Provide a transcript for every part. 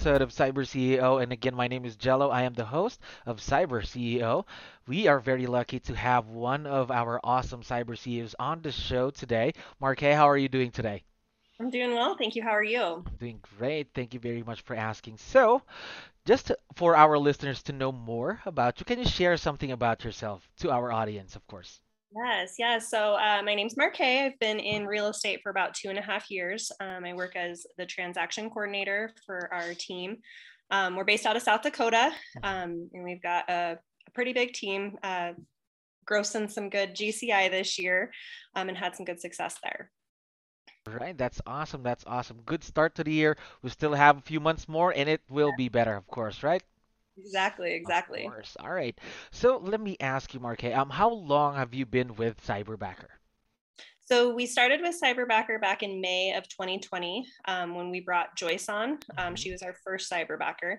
Episode of Cyber CEO. And again, my name is Jello. I am the host of Cyber CEO. We are very lucky to have one of our awesome cyber CEOs on the show today. Mark, how are you doing today? I'm doing well, thank you. How are you? I'm doing great. Thank you very much for asking. So, just to- for our listeners to know more about you, can you share something about yourself to our audience, of course? Yes, yes. So uh, my name's Hay. I've been in real estate for about two and a half years. Um, I work as the transaction coordinator for our team. Um, we're based out of South Dakota, um, and we've got a, a pretty big team, uh, grossing some good GCI this year, um, and had some good success there. Right, that's awesome. That's awesome. Good start to the year. We still have a few months more, and it will be better, of course, right? Exactly, exactly. Of course. All right. So let me ask you, Mark, um, how long have you been with Cyberbacker? So we started with Cyberbacker back in May of 2020 um, when we brought Joyce on. Um, hmm she was our first Cyberbacker.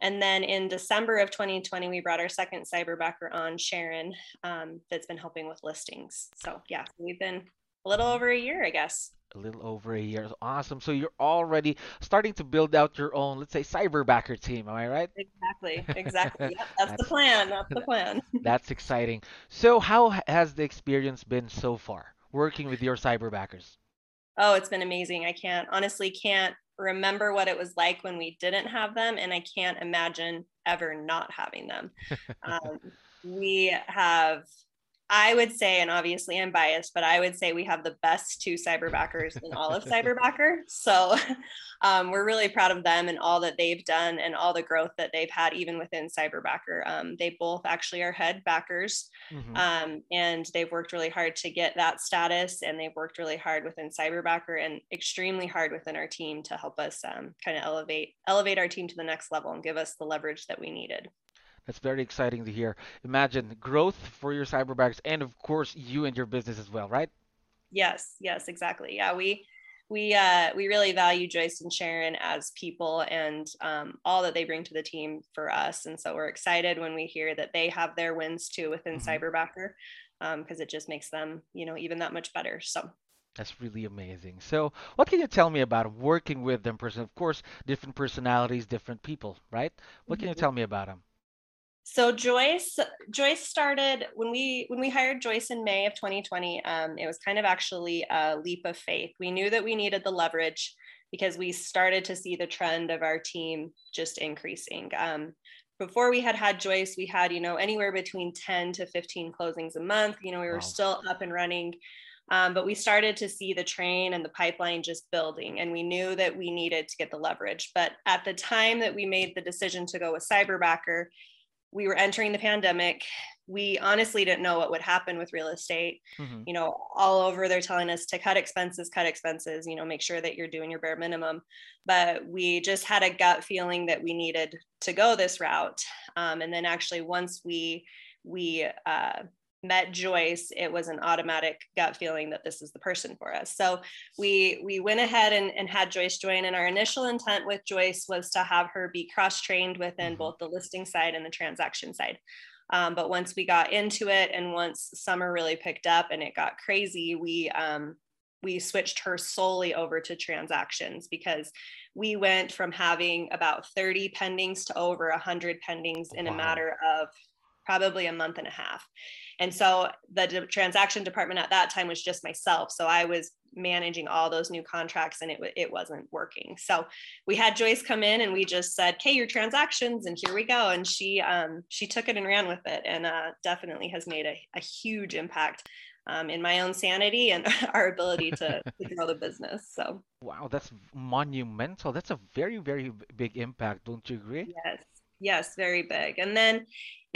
And then in December of 2020, we brought our second Cyberbacker on, Sharon, um, that's been helping with listings. So yeah, we've been a little over a year, I guess. A little over a year. Awesome. So you're already starting to build out your own, let's say, Cyberbacker team. Am I right? Exactly, exactly. Yep, that's the plan. That's the plan. that's exciting. So how has the experience been so far working with your Cyberbackers? Oh, it's been amazing. I can't honestly can't remember what it was like when we didn't have them, and I can't imagine ever not having them. Um, we have, I would say, and obviously I'm biased, but I would say we have the best two cyberbackers in all of cyberbacker. So um, we're really proud of them and all that they've done and all the growth that they've had, even within cyberbacker. Um, they both actually are head backers, hmm um, and they've worked really hard to get that status, and they've worked really hard within cyberbacker and extremely hard within our team to help us um, kind of elevate elevate our team to the next level and give us the leverage that we needed. That's very exciting to hear. Imagine growth for your Cyberbackers and of course you and your business as well, right? Yes, yes, exactly. Yeah, we we uh, we really value Joyce and Sharon as people and um, all that they bring to the team for us. And so we're excited when we hear that they have their wins too within hmm Cyberbacker because it just makes them, you know, even that much better. So That's really amazing. So, what can you tell me about working with them person? Of course, different personalities, different people, right? What can you tell me about them? So Joyce, Joyce started when we when we hired Joyce in May of 2020. Um, it was kind of actually a leap of faith. We knew that we needed the leverage because we started to see the trend of our team just increasing. Um, before we had had Joyce, we had you know anywhere between 10 to 15 closings a month. You know we were Wow. still up and running, um, but we started to see the train and the pipeline just building, and we knew that we needed to get the leverage. But at the time that we made the decision to go with Cyberbacker we were entering the pandemic. We honestly didn't know what would happen with real estate. hmm You know, all over they're telling us to cut expenses, cut expenses, you know, make sure that you're doing your bare minimum. But we just had a gut feeling that we needed to go this route. Um, and then actually, once we we uh, met Joyce, it was an automatic gut feeling that this is the person for us. So we we went ahead and, and had Joyce join. And our initial intent with Joyce was to have her be cross-trained within hmm both the listing side and the transaction side. Um, but once we got into it and once summer really picked up and it got crazy, we um, we switched her solely over to transactions because we went from having about 30 pendings to over 100 pendings in a matter of probably a month and a half. And so the de- transaction department at that time was just myself. So I was managing all those new contracts and it, wa- it wasn't working. So we had Joyce come in and we just said, okay, your transactions and here we go. And she, um, she took it and ran with it and uh, definitely has made a, a huge impact um, in my own sanity and our ability to, to grow the business. So Wow, that's monumental. That's a very, very big impact, don't you agree? Yes, yes, very big. And then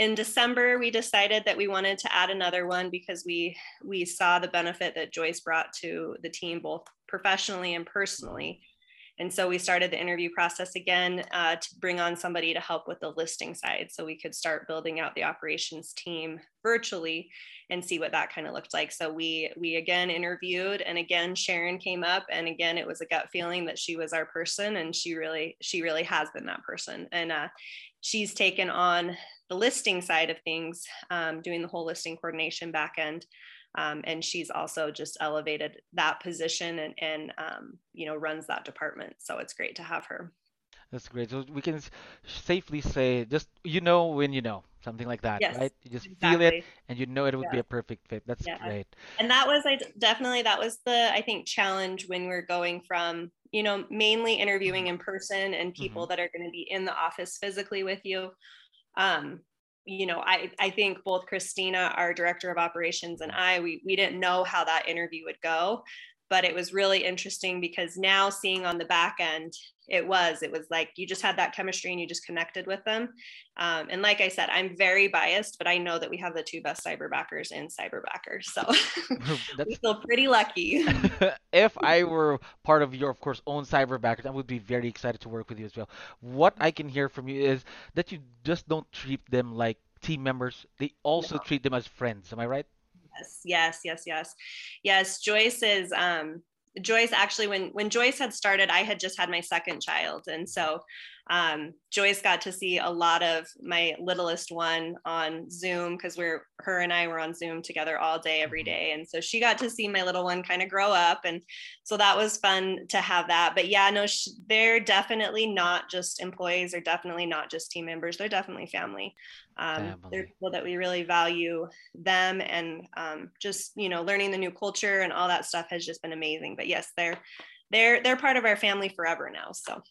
in December, we decided that we wanted to add another one because we we saw the benefit that Joyce brought to the team, both professionally and personally. And so we started the interview process again uh, to bring on somebody to help with the listing side so we could start building out the operations team virtually and see what that kind of looked like. So we we again interviewed and again Sharon came up and again it was a gut feeling that she was our person and she really she really has been that person. And uh, she's taken on the listing side of things, um, doing the whole listing coordination back end. Um, and she's also just elevated that position and, and um, you know runs that department so it's great to have her that's great so we can safely say just you know when you know something like that yes, right you just exactly. feel it and you know it would yeah. be a perfect fit that's yeah. great and that was i definitely that was the i think challenge when we're going from you know mainly interviewing in person and people mm-hmm. that are going to be in the office physically with you um, you know, I, I think both Christina, our director of operations, and I, we, we didn't know how that interview would go, but it was really interesting because now seeing on the back end, it was, it was like you just had that chemistry and you just connected with them. Um, and like I said, I'm very biased, but I know that we have the two best cyberbackers in cyberbackers. So we feel pretty lucky. if I were part of your, of course, own cyberbackers, I would be very excited to work with you as well. What I can hear from you is that you just don't treat them like team members. They also no. treat them as friends. Am I right? Yes, yes, yes, yes. Yes, Joyce is um Joyce actually when when Joyce had started, I had just had my second child. And so um, Joyce got to see a lot of my littlest one on Zoom because we're her and I were on Zoom together all day every mm-hmm. and so she got to see my little one kind of grow up, and so that was fun to have that. But yeah, no, sh- they're definitely not just employees; they're definitely not just team members; they're definitely family. Um, family. They're people that we really value them, and um, just you know, learning the new culture and all that stuff has just been amazing. But yes, they're they're they're part of our family forever now. So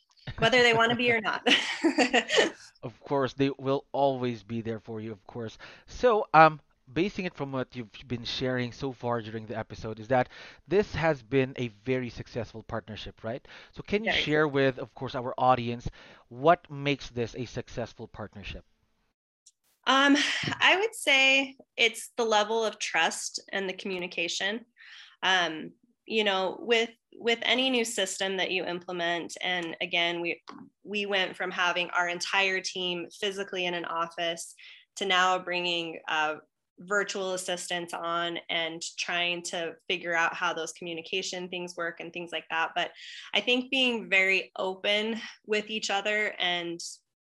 whether they want to be or not. of course, they will always be there for you, of course. So, um, basing it from what you've been sharing so far during the episode, is that this has been a very successful partnership, right? So, can you share with, of course, our audience what makes this a successful partnership? Um, I would say it's the level of trust and the communication. Um, you know, with with any new system that you implement and again we we went from having our entire team physically in an office to now bringing uh, virtual assistants on and trying to figure out how those communication things work and things like that. But i think being very open with each other and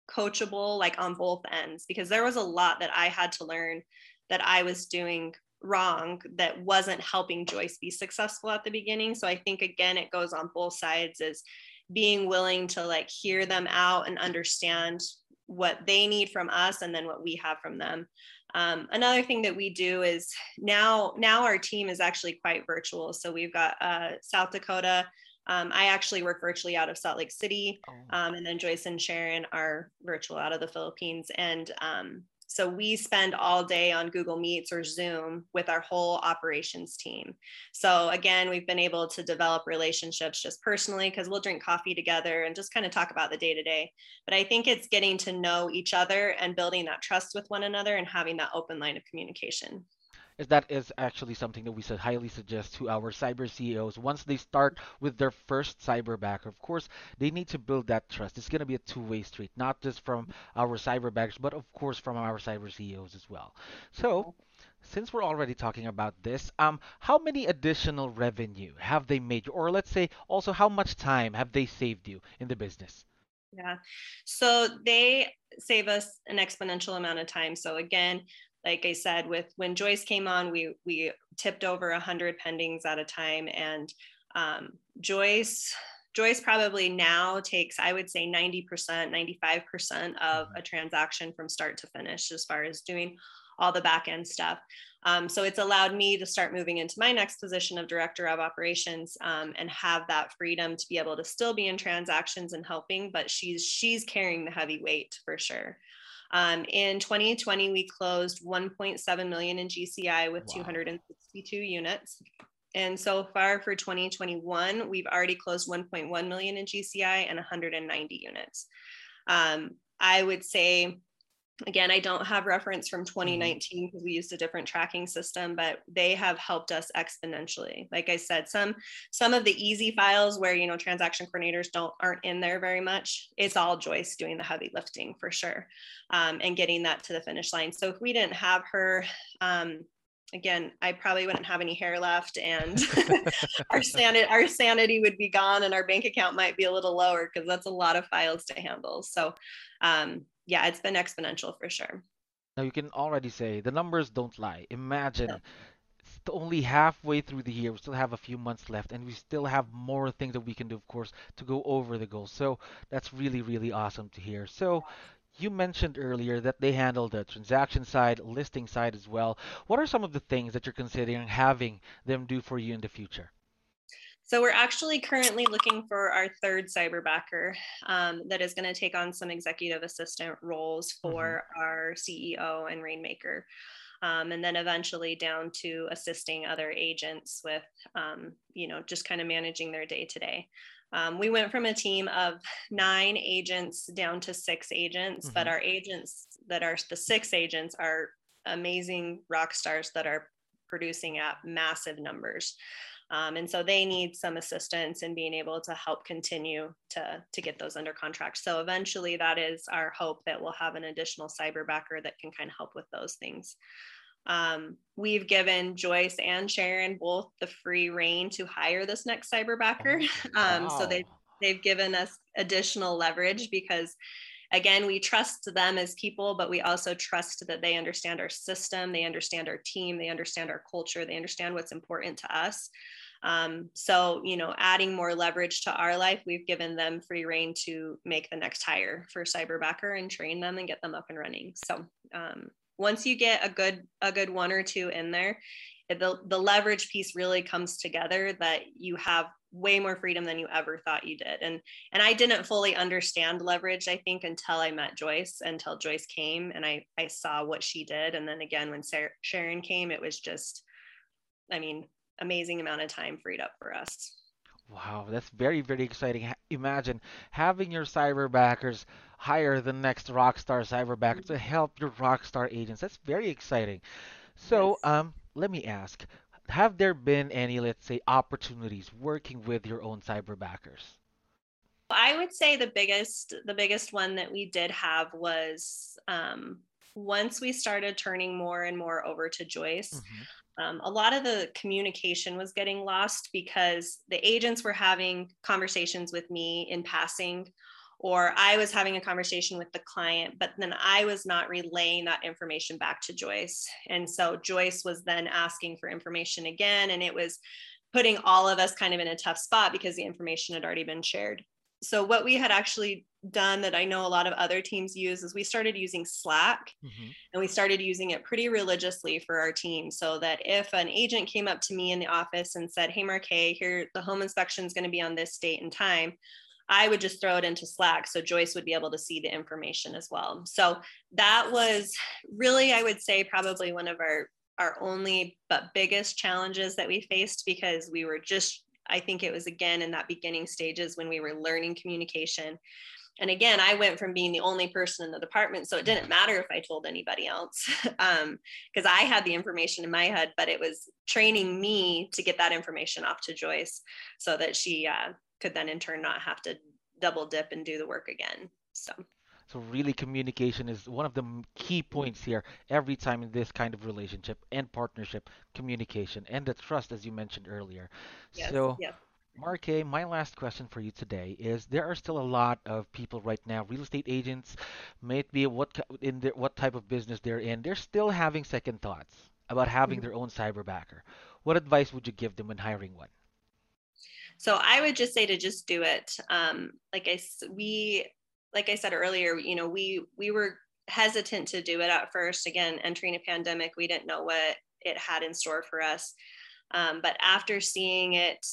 coachable like on both ends because there was a lot that i had to learn that i was doing wrong that wasn't helping Joyce be successful at the beginning. So I think again it goes on both sides is being willing to like hear them out and understand what they need from us and then what we have from them. Um, another thing that we do is now now our team is actually quite virtual. So we've got uh, South Dakota. Um, I actually work virtually out of Salt Lake City, oh. um, and then Joyce and Sharon are virtual out of the Philippines. And um, so we spend all day on Google Meets or Zoom with our whole operations team. So again, we've been able to develop relationships just personally because we'll drink coffee together and just kind of talk about the day to day. But I think it's getting to know each other and building that trust with one another and having that open line of communication is that is actually something that we should highly suggest to our cyber CEOs once they start with their first cyber backer. Of course, they need to build that trust. It's going to be a two-way street, not just from our cyber backers, but of course from our cyber CEOs as well. So, since we're already talking about this, um, how many additional revenue have they made or let's say also how much time have they saved you in the business? Yeah, so they save us an exponential amount of time. So again, like I said, with when Joyce came on, we we tipped over a hundred pendings at a time, and um, Joyce Joyce probably now takes, I would say, 90%, 95% of mm-hmm. a transaction from start to finish as far as doing all the back end stuff. Um, so it's allowed me to start moving into my next position of director of operations um, and have that freedom to be able to still be in transactions and helping, but she's she's carrying the heavy weight for sure. Um, in 2020, we closed 1.7 million in GCI with wow. 262 units. And so far for 2021, we've already closed 1.1 million in GCI and 190 units. Um, I would say again i don't have reference from 2019 because we used a different tracking system but they have helped us exponentially. Like i said some some of the easy files where you know transaction coordinators don't aren't in there very much it's all joyce doing the heavy lifting for sure um, and getting that to the finish line. So if we didn't have her um, again, I probably wouldn't have any hair left and our sanity our sanity would be gone and our bank account might be a little lower because that's a lot of files to handle. So um, yeah, it's been exponential for sure. Now you can already say the numbers don't lie. Imagine no. only halfway through the year, we still have a few months left, and we still have more things that we can do, of course, to go over the goal. So that's really, really awesome to hear. So you mentioned earlier that they handle the transaction side, listing side as well. What are some of the things that you're considering having them do for you in the future? So we're actually currently looking for our third cyberbacker um, that is going to take on some executive assistant roles for mm-hmm. our CEO and Rainmaker. Um, and then eventually down to assisting other agents with, um, you know, just kind of managing their day to day. Um, we went from a team of nine agents down to six agents, mm-hmm. but our agents that are the six agents are amazing rock stars that are producing at massive numbers. Um, and so they need some assistance in being able to help continue to, to get those under contract. So eventually, that is our hope that we'll have an additional cyber backer that can kind of help with those things. Um, we've given Joyce and Sharon both the free reign to hire this next cyberbacker. Um, wow. So they they've given us additional leverage because again we trust them as people but we also trust that they understand our system they understand our team they understand our culture they understand what's important to us um, so you know adding more leverage to our life we've given them free reign to make the next hire for cyberbacker and train them and get them up and running so um, once you get a good a good one or two in there the, the leverage piece really comes together that you have way more freedom than you ever thought you did. And and i didn't fully understand leverage i think until i met joyce until joyce came and i i saw what she did. And then again when Sarah, sharon came it was just i mean amazing amount of time freed up for us. Wow that's very very exciting. Imagine having your cyber backers hire the next Rockstar Cyberbacker to help your Rockstar agents. That's very exciting. So, yes. um, let me ask, have there been any, let's say, opportunities working with your own cyberbackers? I would say the biggest the biggest one that we did have was um, once we started turning more and more over to Joyce. Mm-hmm. Um, a lot of the communication was getting lost because the agents were having conversations with me in passing or I was having a conversation with the client, but then I was not relaying that information back to Joyce. And so Joyce was then asking for information again, and it was putting all of us kind of in a tough spot because the information had already been shared. So, what we had actually done that I know a lot of other teams use is we started using Slack mm-hmm. and we started using it pretty religiously for our team so that if an agent came up to me in the office and said, Hey, Marque, here the home inspection is going to be on this date and time, I would just throw it into Slack so Joyce would be able to see the information as well. So that was really, I would say, probably one of our our only but biggest challenges that we faced because we were just I think it was again in that beginning stages when we were learning communication. And again, I went from being the only person in the department, so it didn't matter if I told anybody else because um, I had the information in my head, but it was training me to get that information off to Joyce so that she uh, could then in turn not have to double dip and do the work again. So. So really, communication is one of the key points here. Every time in this kind of relationship and partnership, communication and the trust, as you mentioned earlier. Yes, so, yes. Marque, my last question for you today is: There are still a lot of people right now, real estate agents, may it be what in their, what type of business they're in, they're still having second thoughts about having mm-hmm. their own cyber backer. What advice would you give them when hiring one? So I would just say to just do it. Um, like I we like I said earlier, you know, we we were hesitant to do it at first. Again, entering a pandemic, we didn't know what it had in store for us. Um, but after seeing it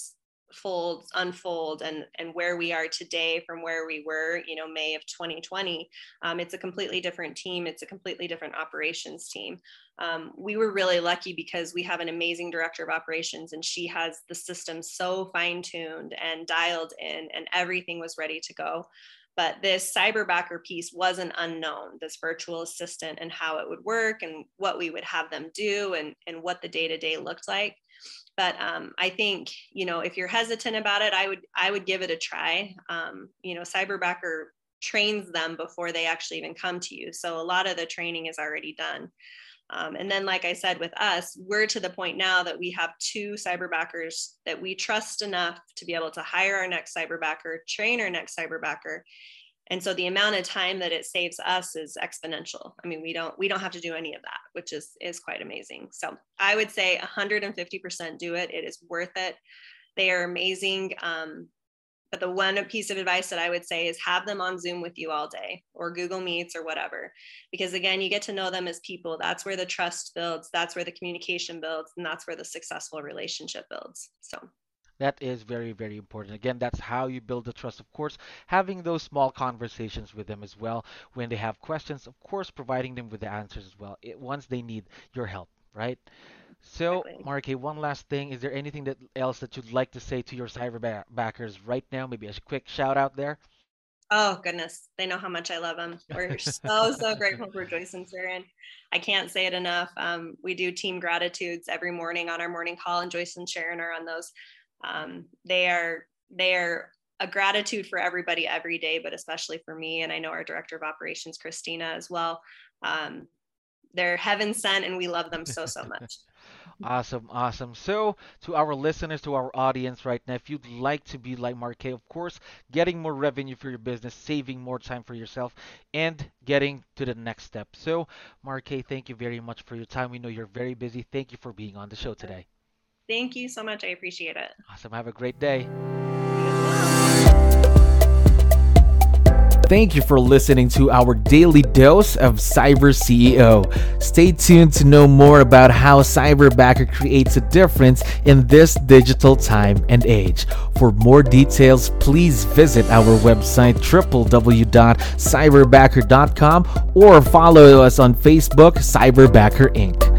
fold unfold and and where we are today from where we were you know may of 2020 um, it's a completely different team it's a completely different operations team. Um, we were really lucky because we have an amazing director of operations and she has the system so fine tuned and dialed in and everything was ready to go. But this cyberbacker piece wasn't unknown this virtual assistant and how it would work and what we would have them do and, and what the day-to-day looked like but um, i think you know if you're hesitant about it i would i would give it a try um, you know cyberbacker trains them before they actually even come to you so a lot of the training is already done um, and then, like I said, with us, we're to the point now that we have two cyberbackers that we trust enough to be able to hire our next cyberbacker, train our next cyberbacker. And so the amount of time that it saves us is exponential. I mean, we don't we don't have to do any of that, which is is quite amazing. So I would say 150% do it. It is worth it. They are amazing. Um, but the one piece of advice that I would say is have them on Zoom with you all day or Google Meets or whatever. Because again, you get to know them as people. That's where the trust builds, that's where the communication builds, and that's where the successful relationship builds. So that is very, very important. Again, that's how you build the trust. Of course, having those small conversations with them as well when they have questions, of course, providing them with the answers as well it, once they need your help, right? So, exactly. Marky, one last thing. Is there anything that else that you'd like to say to your cyber backers right now? Maybe a quick shout out there. Oh goodness, they know how much I love them. We're so so grateful for Joyce and Sharon. I can't say it enough. Um, we do team gratitudes every morning on our morning call, and Joyce and Sharon are on those. Um, they are they are a gratitude for everybody every day, but especially for me, and I know our director of operations, Christina, as well. Um, they're heaven sent, and we love them so so much. Awesome, awesome. So, to our listeners, to our audience right now, if you'd like to be like Marque, of course, getting more revenue for your business, saving more time for yourself, and getting to the next step. So, Marque, thank you very much for your time. We know you're very busy. Thank you for being on the show today. Thank you so much. I appreciate it. Awesome. Have a great day. Thank you for listening to our daily dose of Cyber CEO. Stay tuned to know more about how Cyberbacker creates a difference in this digital time and age. For more details, please visit our website www.cyberbacker.com or follow us on Facebook, Cyberbacker Inc.